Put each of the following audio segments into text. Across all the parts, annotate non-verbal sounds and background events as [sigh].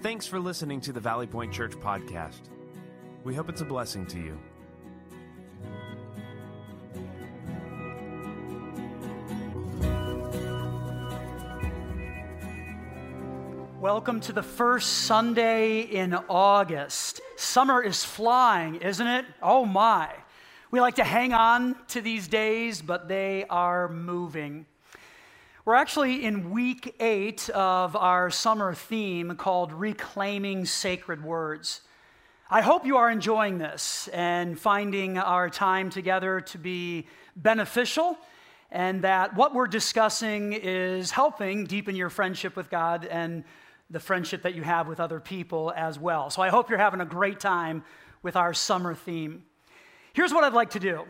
Thanks for listening to the Valley Point Church podcast. We hope it's a blessing to you. Welcome to the first Sunday in August. Summer is flying, isn't it? Oh my. We like to hang on to these days, but they are moving. We're actually in week eight of our summer theme called Reclaiming Sacred Words. I hope you are enjoying this and finding our time together to be beneficial, and that what we're discussing is helping deepen your friendship with God and the friendship that you have with other people as well. So I hope you're having a great time with our summer theme. Here's what I'd like to do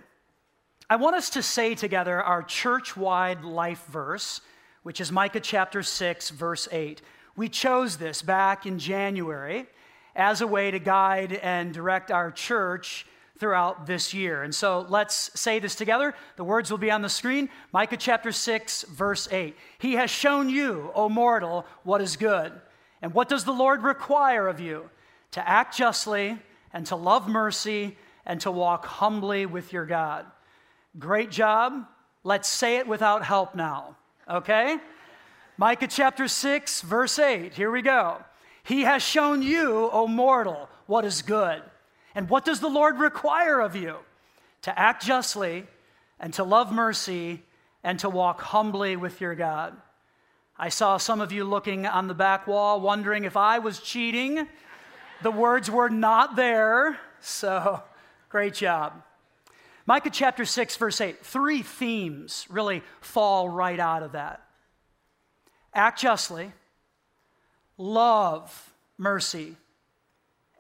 I want us to say together our church wide life verse, which is Micah chapter 6, verse 8. We chose this back in January as a way to guide and direct our church throughout this year. And so let's say this together. The words will be on the screen. Micah chapter 6, verse 8. He has shown you, O mortal, what is good. And what does the Lord require of you? To act justly and to love mercy and to walk humbly with your God. Great job. Let's say it without help now, okay? Micah chapter 6, verse 8. Here we go. He has shown you, O mortal, what is good. And what does the Lord require of you? To act justly and to love mercy and to walk humbly with your God. I saw some of you looking on the back wall, wondering if I was cheating. The words were not there, so great job. Micah chapter 6, verse 8. Three themes really fall right out of that act justly, love mercy,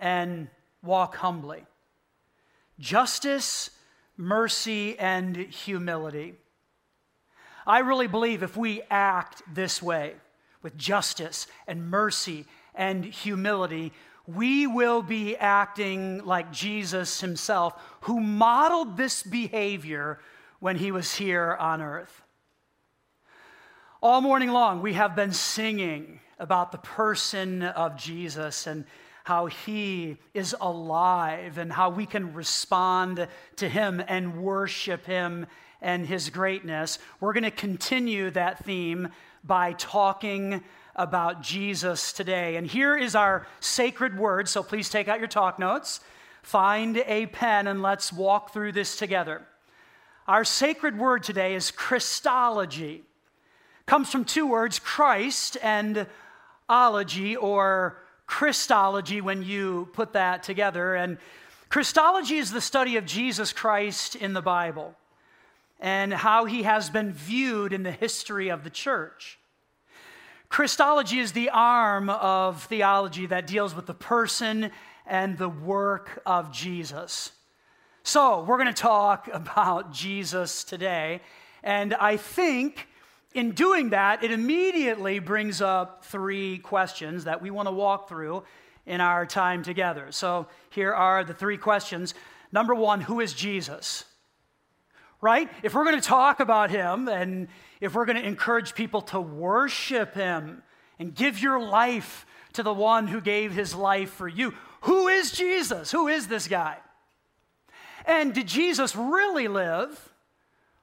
and walk humbly. Justice, mercy, and humility. I really believe if we act this way, with justice and mercy and humility, we will be acting like Jesus himself, who modeled this behavior when he was here on earth. All morning long, we have been singing about the person of Jesus and how he is alive and how we can respond to him and worship him and his greatness. We're going to continue that theme by talking about Jesus today. And here is our sacred word, so please take out your talk notes, find a pen, and let's walk through this together. Our sacred word today is Christology. Comes from two words, Christ and ology or Christology when you put that together. And Christology is the study of Jesus Christ in the Bible and how he has been viewed in the history of the church. Christology is the arm of theology that deals with the person and the work of Jesus. So, we're going to talk [laughs] about Jesus today. And I think in doing that, it immediately brings up three questions that we want to walk through in our time together. So, here are the three questions. Number one, who is Jesus? Right? If we're going to talk about him and if we're going to encourage people to worship him and give your life to the one who gave his life for you, who is Jesus? Who is this guy? And did Jesus really live?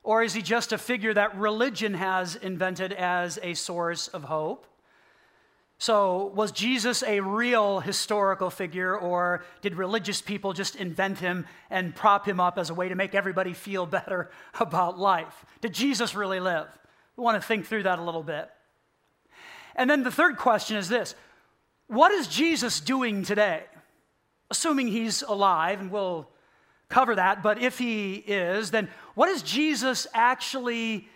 Or is he just a figure that religion has invented as a source of hope? So, was Jesus a real historical figure, or did religious people just invent him and prop him up as a way to make everybody feel [laughs] better about life? Did Jesus really live? We want to think through that a little bit. And then the third question is this What is Jesus doing today? Assuming he's alive, and we'll cover that, but if he is, then what is Jesus actually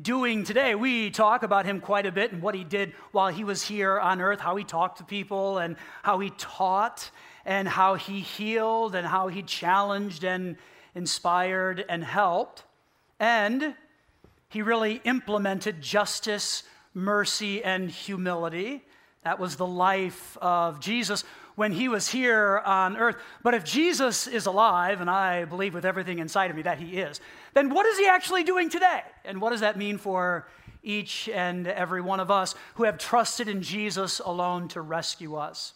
doing today? We talk about him quite a bit and what he did while he was here on earth, how he talked to people and how he taught and how he healed and how he challenged and inspired and helped. And he really implemented justice, mercy, and humility. That was the life of Jesus when he was here on earth. But if Jesus is alive, and I believe with everything inside of me that he is, then what is he actually doing today? And what does that mean for each and every one of us who have trusted in Jesus alone to rescue us.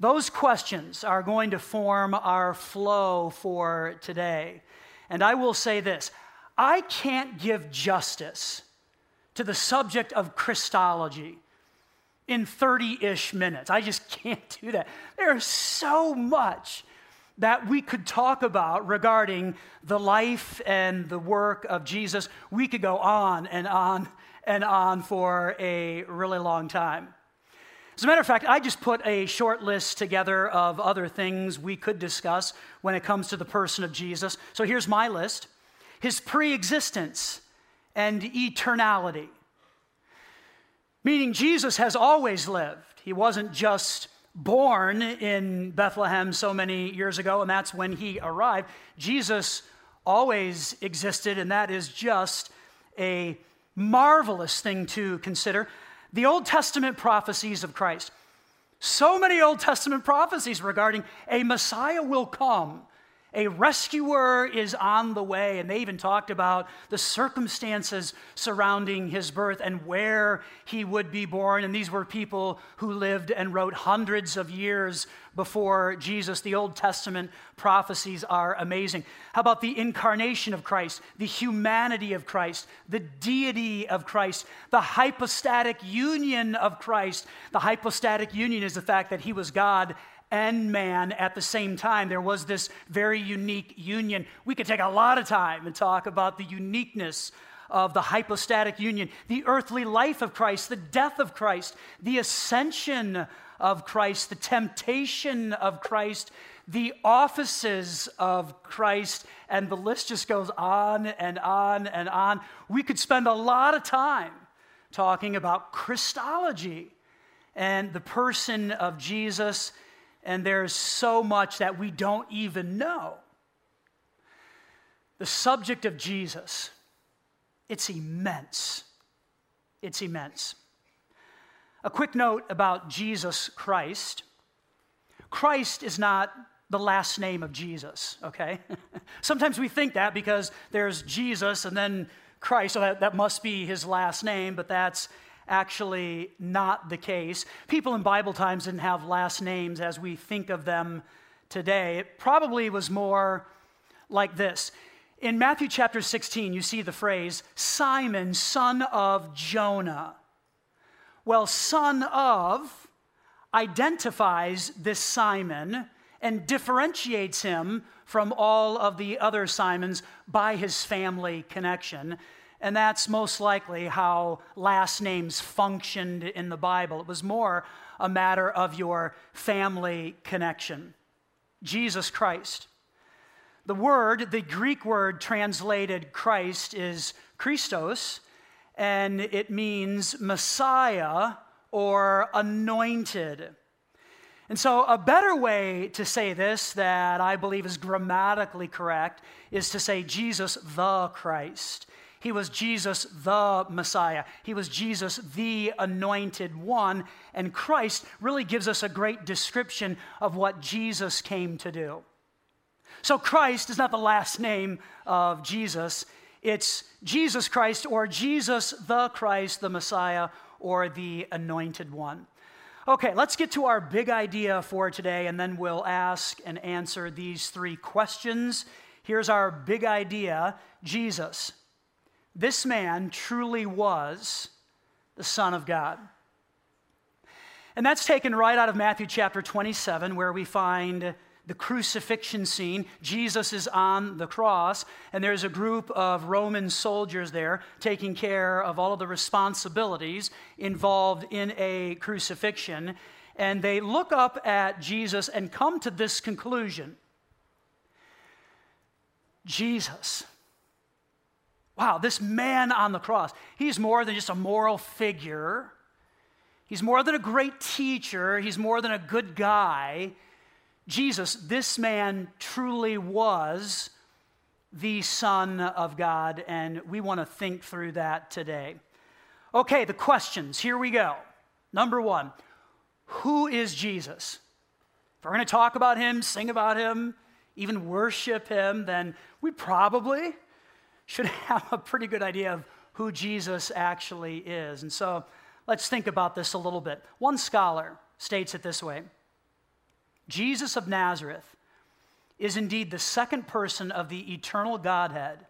Those questions are going to form our flow for today. And I will say this I can't give justice to the subject of Christology in 30 ish minutes. I just [laughs] can't do that. There's so much that we could talk about regarding the life and the work of Jesus. We could go on and on and on for a really long time. As a matter of fact, I just put a short list together of other things we could discuss when it comes to the person of Jesus. So here's my list his pre existence and eternality. Meaning, Jesus has always lived. He wasn't just born in Bethlehem so many years ago, and that's when he arrived. Jesus always existed, and that is just a marvelous thing to consider the Old Testament prophecies of Christ. So many Old Testament prophecies regarding a Messiah will come a rescuer is on the way. And they even talked about the circumstances surrounding his birth and where he would be born. And these were people who lived and wrote hundreds of years before Jesus. The Old Testament prophecies are amazing. How about the incarnation of Christ, the humanity of Christ, the deity of Christ, the hypostatic union of Christ? The hypostatic union is the fact that he was God and man at the same time. There was this very unique union. We could take a lot of time and talk about the uniqueness of the hypostatic union, the earthly life of Christ, the death of Christ, the ascension of Christ, the temptation of Christ, the offices of Christ, and the list just goes on and on and on. We could spend a lot of time talking about Christology and the person of Jesus and there's so much that we don't even know. The subject of Jesus, it's immense. It's immense. A quick note about Jesus Christ Christ is not the last name of Jesus, okay? [laughs] Sometimes we think that because there's Jesus and then Christ, so that, that must be his last name, but that's actually not the case. People in Bible times didn't have last names as we think of them today. It probably was more like this. In Matthew chapter 16, you see the phrase, Simon, son of Jonah. Well, son of identifies this Simon and differentiates him from all of the other Simons by his family connection. And that's most likely how last names functioned in the Bible. It was more a matter of your family connection. Jesus Christ. The word, the Greek word translated Christ, is Christos, and it means Messiah or anointed. And so, a better way to say this that I believe is grammatically correct is to say Jesus the Christ. He was Jesus the Messiah. He was Jesus the anointed one. And Christ really gives us a great description of what Jesus came to do. So Christ is not the last name of Jesus, it's Jesus Christ or Jesus the Christ, the Messiah, or the anointed one. Okay, let's get to our big idea for today, and then we'll ask and answer these three questions. Here's our big idea Jesus. This man truly was the Son of God. And that's taken right out of Matthew chapter 27, where we find the crucifixion scene. Jesus is on the cross, and there's a group of Roman soldiers there taking care of all of the responsibilities involved in a crucifixion. And they look up at Jesus and come to this conclusion Jesus wow, this man on the cross, he's more than just a moral figure. He's more than a great teacher. He's more than a good guy. Jesus, this man truly was the Son of God, and we want to think through that today. Okay, the questions. Here we go. Number one Who is Jesus? If we're going to talk about him, sing about him, even worship him, then we probably should [laughs] have a pretty good idea of who Jesus actually is. And so let's think about this a little bit. One scholar states it this way Jesus of Nazareth is indeed the second person of the eternal Godhead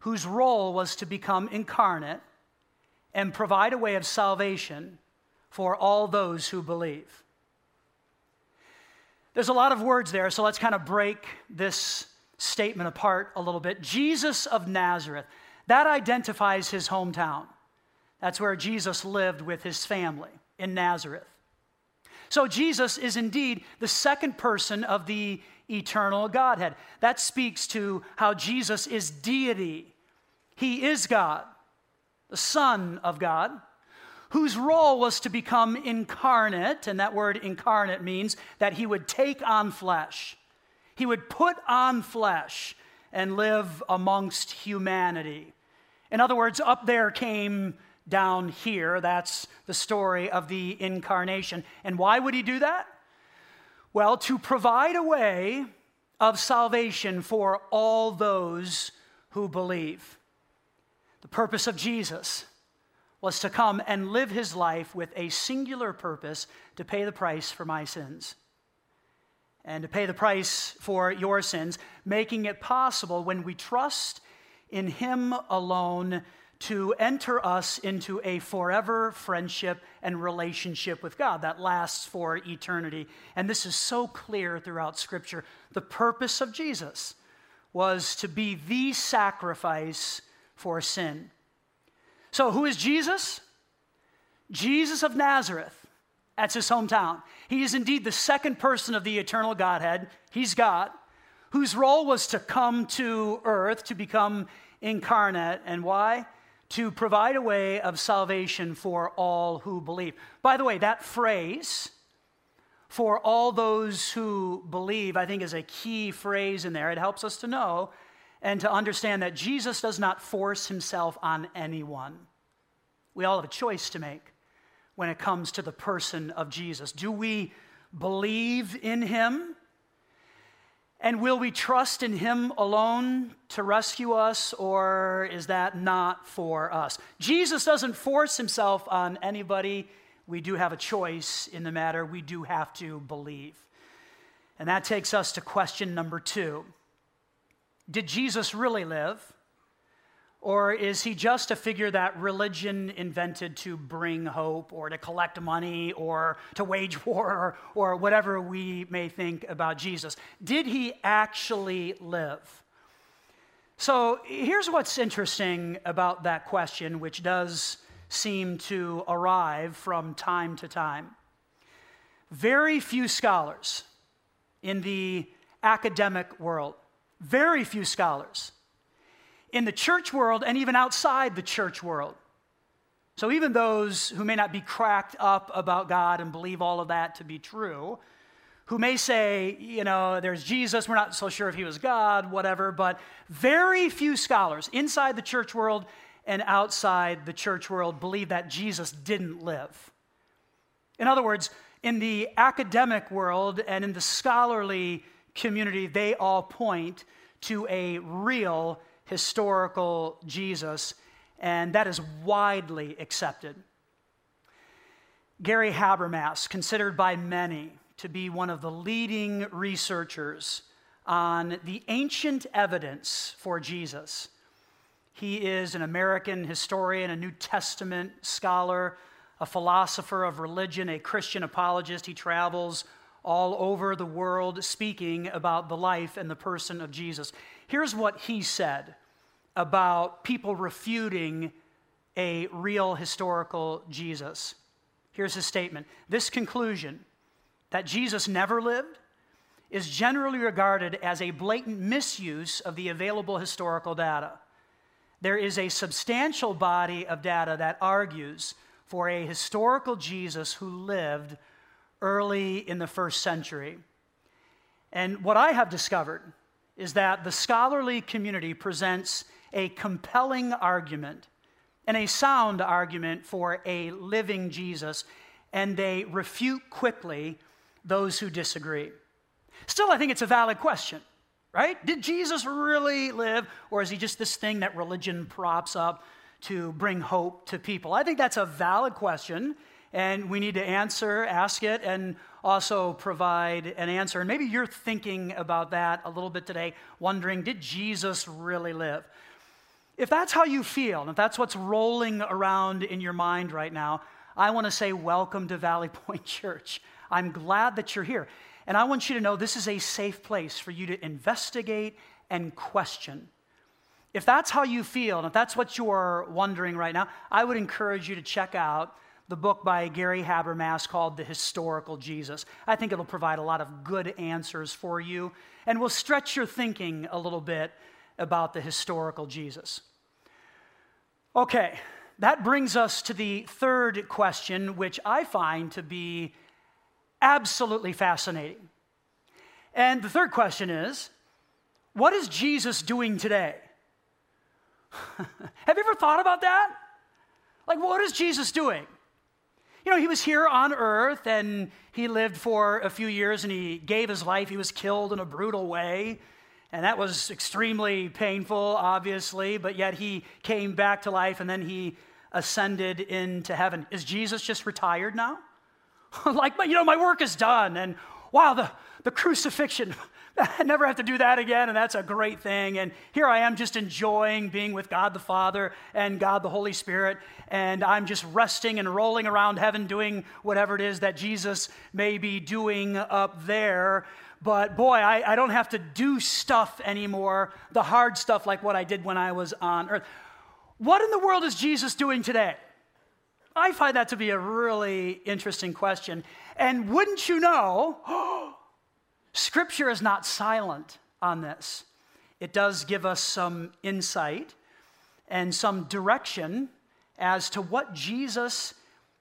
whose role was to become incarnate and provide a way of salvation for all those who believe. There's a lot of words there, so let's kind of break this statement apart a little bit. Jesus of Nazareth, that identifies his hometown. That's where Jesus lived with his family in Nazareth. So Jesus is indeed the second person of the eternal Godhead. That speaks to how Jesus is deity. He is God, the Son of God whose role was to become incarnate, and that word incarnate means that he would take on flesh. He would put on flesh and live amongst humanity. In other words, up there came down here. That's the story of the incarnation. And why would he do that? Well, to provide a way of salvation for all those who believe. The purpose of Jesus was to come and live his life with a singular purpose to pay the price for my sins and to pay the price for your sins, making it possible when we trust in him alone to enter us into a forever friendship and relationship with God that lasts for eternity. And this is so clear throughout Scripture. The purpose of Jesus was to be the sacrifice for sin. So, who is Jesus? Jesus of Nazareth. That's his hometown. He is indeed the second person of the eternal Godhead. He's God, whose role was to come to earth, to become incarnate. And why? To provide a way of salvation for all who believe. By the way, that phrase, for all those who believe, I think is a key phrase in there. It helps us to know and to understand that Jesus does not force himself on anyone. We all have a choice to make when it comes to the person of Jesus. Do we believe in him? And will we trust in him alone to rescue us, or is that not for us? Jesus doesn't force himself on anybody. We do have a choice in the matter. We do have to believe. And that takes us to question number two Did Jesus really live? Or is he just a figure that religion invented to bring hope or to collect money or to wage [laughs] war or, whatever we may think about Jesus? Did he actually live? So here's what's interesting about that question, which does seem to arrive from time to time. Very few scholars in the academic world, very few scholars in the church world and even outside the church world. So, even those who may not be cracked up about God and believe all of that to be true, who may say, you know, there's Jesus, we're not so sure if he was God, whatever, but very few scholars inside the church world and outside the church world believe that Jesus didn't live. In other words, in the academic world and in the scholarly community, they all point to a real historical Jesus, and that is widely accepted. Gary Habermas, considered by many to be one of the leading researchers on the ancient evidence for Jesus. He is an American historian, a New Testament scholar, a philosopher of religion, a Christian apologist. He travels all over the world speaking about the life and the person of Jesus. Here's what he said about people refuting a real historical Jesus. Here's his statement This conclusion that Jesus never lived is generally regarded as a blatant misuse of the available historical data. There is a substantial body of data that argues for a historical Jesus who lived early in the first century. And what I have discovered is that the scholarly community presents a compelling argument and a sound argument for a living Jesus, and they refute quickly those who disagree. Still, I think it's a valid question, right? Did Jesus really live, or is he just this thing that religion props up to bring hope to people? I think that's a valid question, and we need to answer, ask it, and also provide an answer. And maybe you're thinking about that a little bit today, wondering, did Jesus really live? If that's how you feel, and if that's what's rolling around in your mind right now, I want to say, welcome to Valley [laughs] Point Church. I'm glad that you're here. And I want you to know this is a safe place for you to investigate and question. If that's how you feel, and if that's what you're wondering right now, I would encourage you to check out the book by Gary Habermas called The Historical Jesus. I think it'll provide a lot of good answers for you and will stretch your thinking a little bit about the historical Jesus. Okay, that brings us to the third question, which I find to be absolutely fascinating. And the third question is what is Jesus doing today? [laughs] Have you ever thought about that? Like, what is Jesus doing? You know, he was here on earth and he lived for a few years and he gave his life. He was killed in a brutal way. And that was extremely painful, obviously, but yet he came back to life and then he ascended into heaven. Is Jesus just retired now? [laughs] like, you know, my work is done. And wow, the, the crucifixion, I [laughs] never have to do that again, and that's a great thing. And here I am just enjoying being with God the Father and God the Holy Spirit, and I'm just resting and rolling around heaven doing whatever it is that Jesus may be doing up there. But boy, I, I don't have to do stuff anymore, the hard stuff like what I did when I was on earth. What in the world is Jesus doing today? I find that to be a really interesting question. And wouldn't you know, [gasps] oh, Scripture is not silent on this. It does give us some insight and some direction as to what Jesus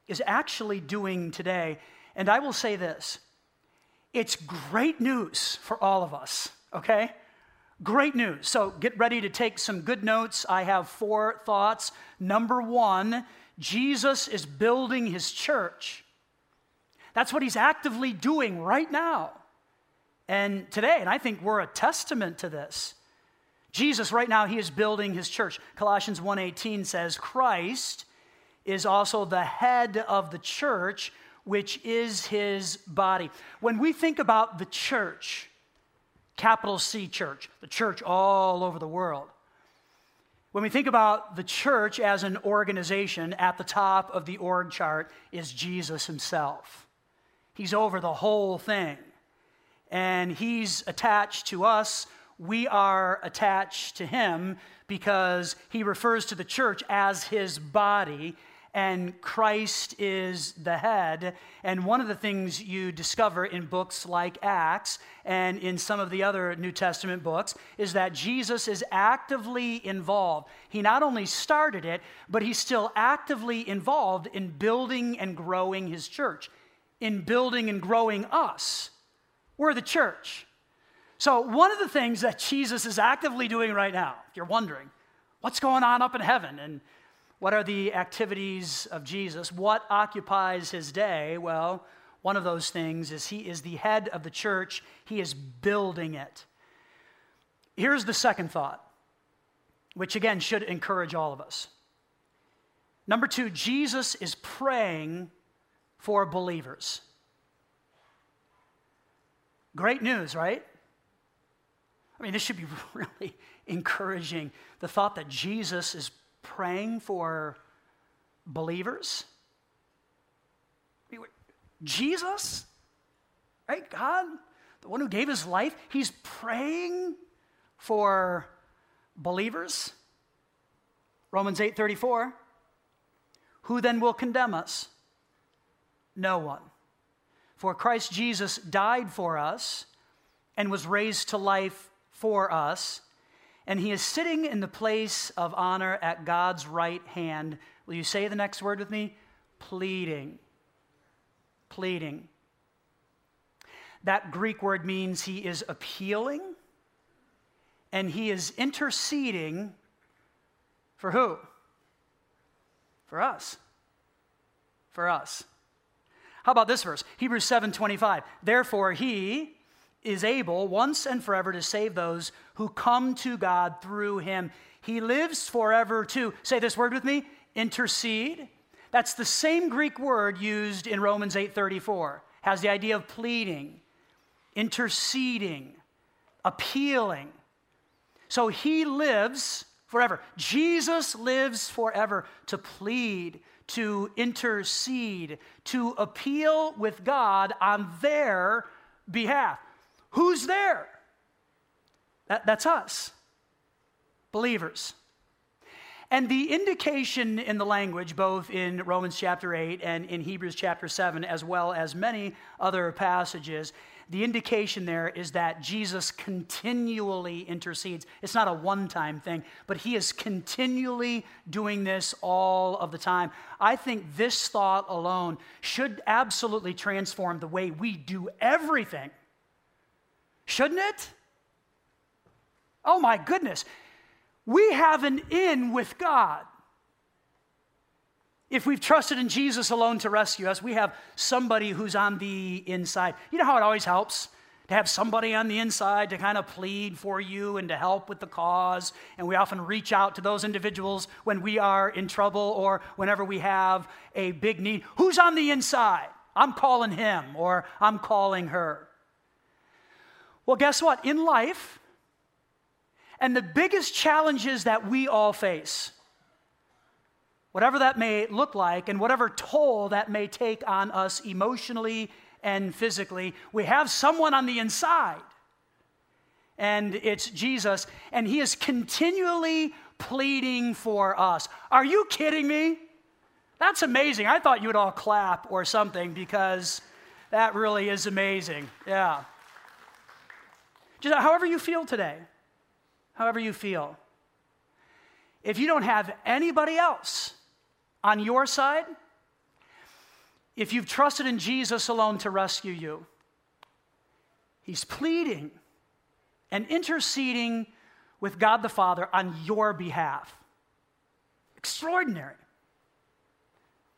is actually doing today. And I will say this it's great news for all of us, okay? Great news. So get ready to take some good notes. I have four thoughts. Number one, Jesus is building his church. That's what he's actively doing right now. And today, and I think we're a testament to this. Jesus right now he is building his church. Colossians 1:18 says Christ is also the head of the church which is his body. When we think about the church, capital C church, the church all over the world, when we think about the church as an organization, at the top of the org chart is Jesus himself. He's over the whole thing. And he's attached to us. We are attached to him because he refers to the church as his body and Christ is the head. And one of the things you discover in books like Acts and in some of the other New Testament books is that Jesus is actively involved. He not only started it, but he's still actively involved in building and growing his church, in building and growing us. We're the church. So, one of the things that Jesus is actively doing right now, if you're wondering, what's going on up in heaven? And what are the activities of Jesus? What occupies his day? Well, one of those things is he is the head of the church, he is building it. Here's the second thought, which again should encourage all of us. Number two, Jesus is praying for believers. Great news, right? I mean, this should be [laughs] really encouraging. The thought that Jesus is praying for believers. Jesus, right? God, the one who gave his life, he's praying for believers. Romans 8:34 Who then will condemn us? No one. For Christ Jesus died for us and was raised to life for us and he is sitting in the place of honor at God's right hand. Will you say the next word with me? Pleading. Pleading. That Greek word means he is appealing and he is interceding for who? For us. For us. How about this verse? Hebrews 7:25. Therefore he is able once and forever to save those who come to God through him. He lives forever to, say this word with me, intercede. That's the same Greek word used in Romans 8:34. Has the idea of pleading, interceding, appealing. So he lives forever. Jesus lives forever to plead, to intercede, to appeal with God on their behalf. Who's there? That, that's us, believers. And the indication in the language, both in Romans chapter 8 and in Hebrews chapter 7, as well as many other passages, the indication there is that Jesus continually intercedes. It's not a one time thing, but he is continually doing this all of the time. I think this thought alone should absolutely transform the way we do everything. Shouldn't it? Oh my goodness. We have an in with God. If we've trusted in Jesus alone to rescue us, we have somebody who's on the inside. You know how it always helps to have somebody on the inside to kind of plead for you and to help with the cause. And we often reach out to those individuals when we are in trouble or whenever we have a big need. Who's on the inside? I'm calling him or I'm calling her. Well, guess what? In life, and the biggest challenges that we all face, whatever that may look like, and whatever toll that may take on us emotionally and physically, we have someone on the inside. And it's Jesus, and He is continually pleading for us. Are you kidding me? That's amazing. I thought you would all clap or something because that really is amazing. Yeah. Just however you feel today, however you feel. If you don't have anybody else on your side, if you've trusted in Jesus alone to rescue you, He's pleading and interceding with God the Father on your behalf. Extraordinary.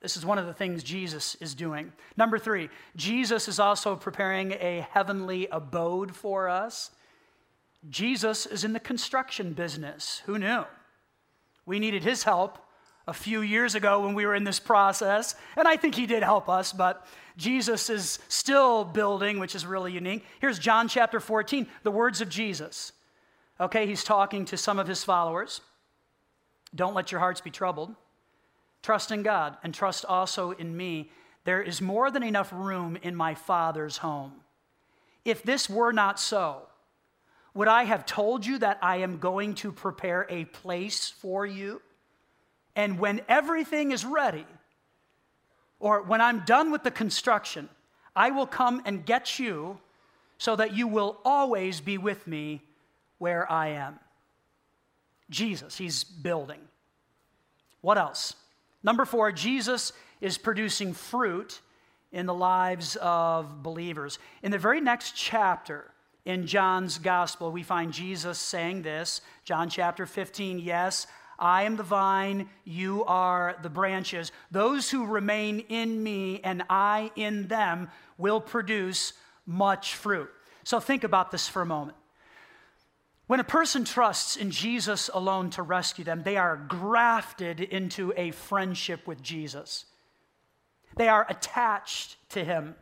This is one of the things Jesus is doing. Number three, Jesus is also preparing a heavenly abode for us. Jesus is in the construction business. Who knew? We needed his help a few years ago when we were in this process, and I think he did help us, but Jesus is still building, which is really unique. Here's John chapter 14, the words of Jesus. Okay, he's talking to some of his followers. Don't let your hearts be troubled. Trust in God and trust also in me. There is more than enough room in my Father's home. If this were not so, would I have told you that I am going to prepare a place for you? And when everything is ready, or when I'm done with the construction, I will come and get you so that you will always be with me where I am. Jesus, he's building. What else? Number four, Jesus is producing fruit in the lives of believers. In the very next chapter in John's gospel, we find Jesus saying this John chapter 15, yes, I am the vine, you are the branches. Those who remain in me and I in them will produce much fruit. So think about this for a moment. When a person trusts in Jesus alone to rescue them, they are grafted into a friendship with Jesus. They are attached to him.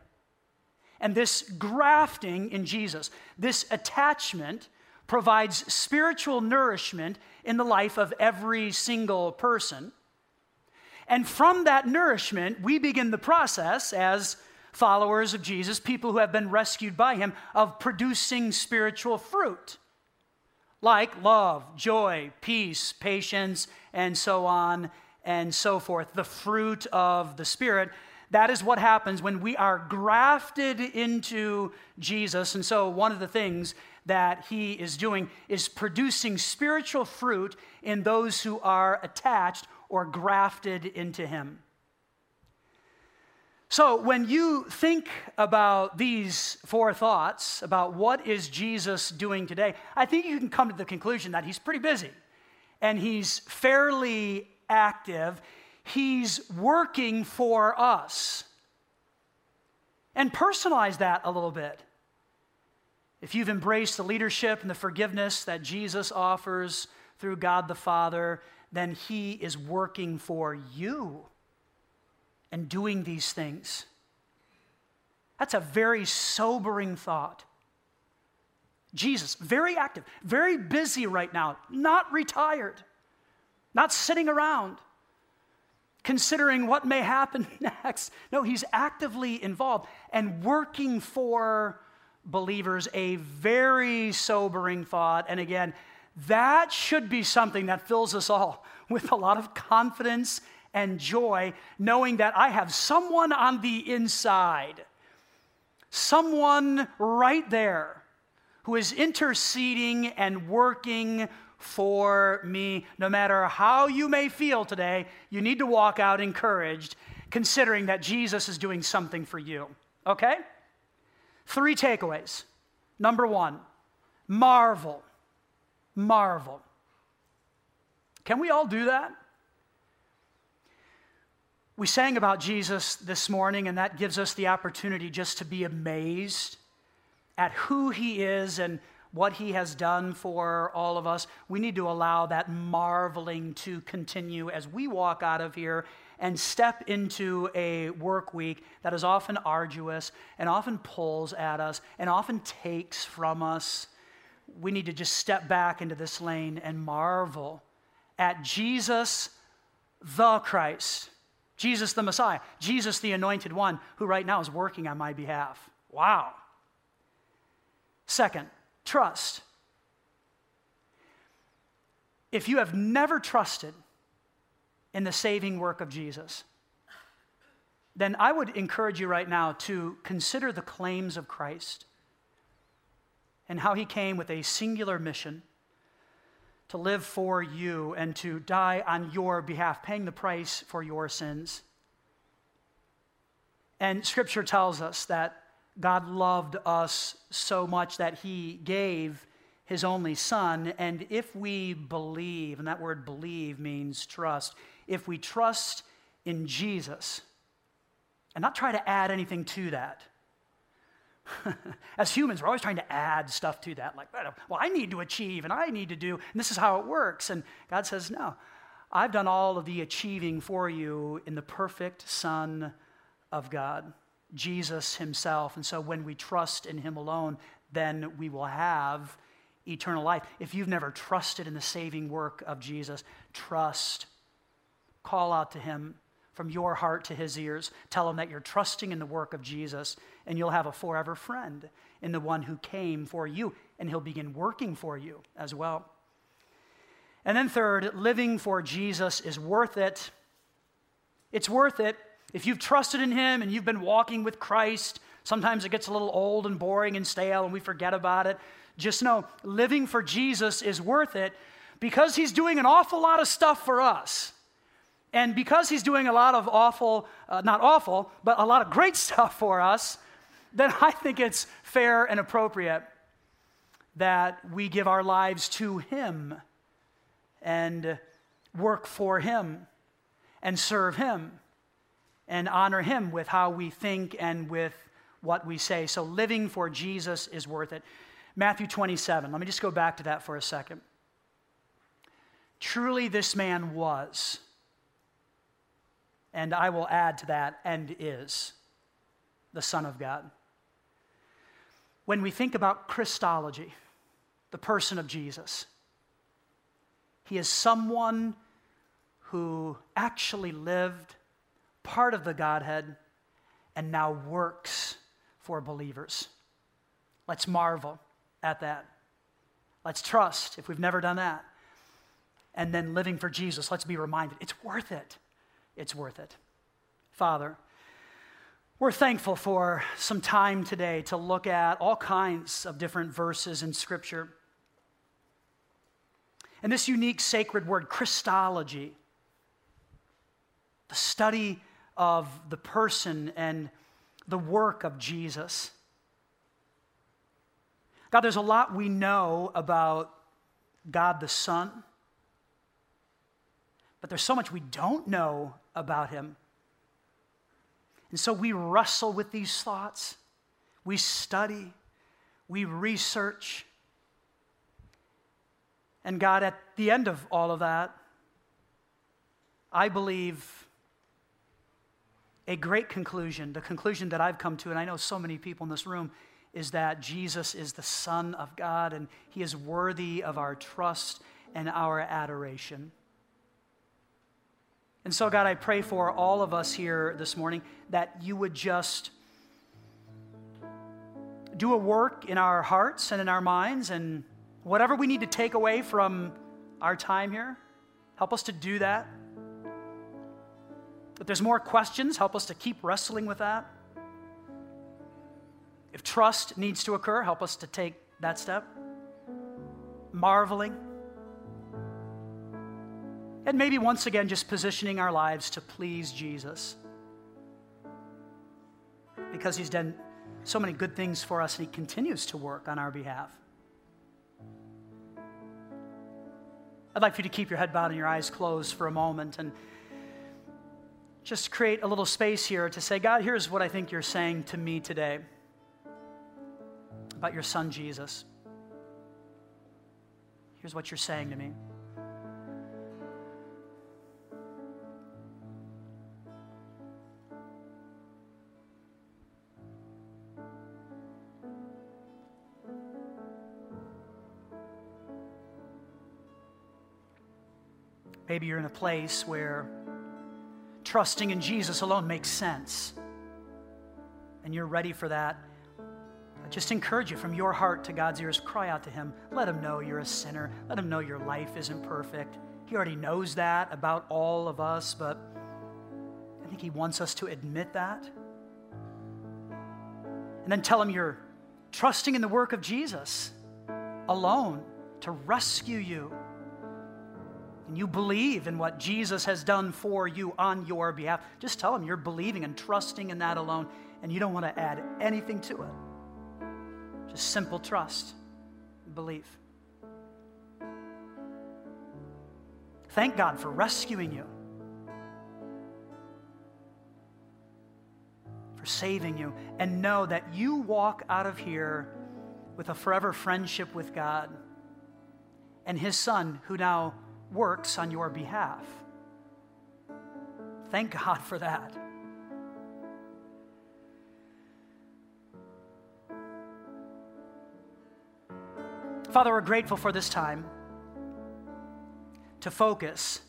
And this grafting in Jesus, this attachment, provides spiritual nourishment in the life of every single person. And from that nourishment, we begin the process as followers of Jesus, people who have been rescued by him, of producing spiritual fruit like love, joy, peace, patience, and so on and so forth. The fruit of the Spirit. That is what happens when we are grafted into Jesus. And so, one of the things that he is doing is producing spiritual fruit in those who are attached or grafted into him. So, when you think about these four thoughts about what is Jesus doing today, I think you can come to the conclusion that he's pretty busy and he's fairly active. He's working for us. And personalize that a little bit. If you've embraced the leadership and the forgiveness that Jesus offers through God the Father, then He is working for you and doing these things. That's a very sobering thought. Jesus, very active, very busy right now, not retired, not sitting around considering what may happen [laughs] next. No, he's actively involved and working for believers, a very sobering thought. And again, that should be something that fills us all [laughs] with a lot of confidence and joy, knowing that I have someone on the inside, someone right there who is interceding and working for me. No matter how you may feel today, you need to walk out encouraged, considering that Jesus is doing something for you. Okay? Three takeaways. Number one, marvel. Marvel. Can we all do that? We sang about Jesus this morning, and that gives us the opportunity just to be amazed at who he is and what he has done for all of us. We need to allow that marveling to continue as we walk out of here and step into a work week that is often arduous and often pulls at us and often takes from us. We need to just step back into this lane and marvel at Jesus the Christ, Jesus the Messiah, Jesus the Anointed One, who right now is working on my behalf. Wow. Second, trust. If you have never trusted in the saving work of Jesus, then I would encourage you right now to consider the claims of Christ and how he came with a singular mission to live for you and to die on your behalf, paying the price for your sins. And scripture tells us that God loved us so much that he gave his only son. And if we believe, and that word believe means trust, if we trust in Jesus and not try to add anything to that. [laughs] As humans, we're always trying to add stuff to that, like, well, I need to achieve and I need to do, and this is how it works. And God says, no, I've done all of the achieving for you in the perfect Son of God, Jesus Himself. And so when we trust in Him alone, then we will have eternal life. If you've never trusted in the saving work of Jesus, trust Call out to him from your heart to his ears. Tell him that you're trusting in the work of Jesus, and you'll have a forever friend in the one who came for you, and he'll begin working for you as well. And then, third, living for Jesus is worth it. It's worth it. If you've trusted in him and you've been walking with Christ, sometimes it gets a little old and boring and stale and we forget about it. Just know living for Jesus is worth it because he's doing an awful lot of stuff for us. And because he's doing a lot of awful, uh, not awful, but a lot of great [laughs] stuff for us, then I think it's fair and appropriate that we give our lives to him and work for him and serve him and honor him with how we think and with what we say. So living for Jesus is worth it. Matthew 27, let me just go back to that for a second. Truly, this man was and I will add to that, and is the Son of God. When we think about Christology, the person of Jesus, he is someone who actually lived part of the Godhead and now works for believers. Let's marvel at that. Let's trust if we've never done that. And then living for Jesus, let's be reminded it's worth it it's worth it. Father, we're thankful for some time today to look at all kinds of different verses in Scripture. And this unique sacred word, Christology, the study of the person and the work of Jesus. God, there's a lot we know about God the Son, but there's so much we don't know about him. And so we wrestle with these thoughts. We study. we research. And God, at the end of all of that, I believe a great conclusion, the conclusion that I've come to, and I know so many people in this room, is that Jesus is the Son of God and He is worthy of our trust and our adoration. And so, God, I pray for all of us here this morning that you would just do a work in our hearts and in our minds, and whatever we need to take away from our time here, help us to do that. If there's more questions, help us to keep wrestling with that. If trust needs to occur, help us to take that step. Marveling. And maybe once again, just positioning our lives to please Jesus. Because he's done so many good things for us and he continues to work on our behalf. I'd like for you to keep your head bowed and your eyes closed for a moment and just create a little space here to say, God, here's what I think you're saying to me today about your son Jesus. Here's what you're saying to me. Maybe you're in a place where trusting in Jesus alone makes sense. And you're ready for that I just encourage you from your heart to God's ears, cry out to Him. Let Him know you're a sinner. Let Him know your life isn't perfect. He already knows that about all of us, but I think He wants us to admit that. And then tell Him you're trusting in the work of Jesus alone to rescue you. And you believe in what Jesus has done for you on your behalf. Just tell Him you're believing and trusting in that alone, and you don't want to add anything to it. Just simple trust and belief. Thank God for rescuing you, for saving you, and know that you walk out of here with a forever friendship with God and His Son who now works on your behalf. Thank God for that. Father, we're grateful for this time to focus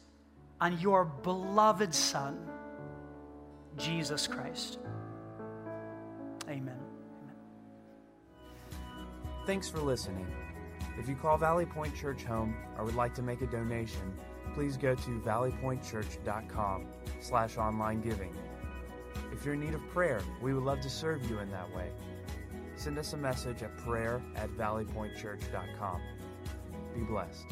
on your beloved Son, Jesus Christ. Amen. Amen. Thanks for listening. If you call Valley Point Church home or would like to make a donation, please go to valleypointchurch.com slash online giving. If you're in need of prayer, we would love to serve you in that way send us a message at prayer at valleypointchurch.com. Be blessed.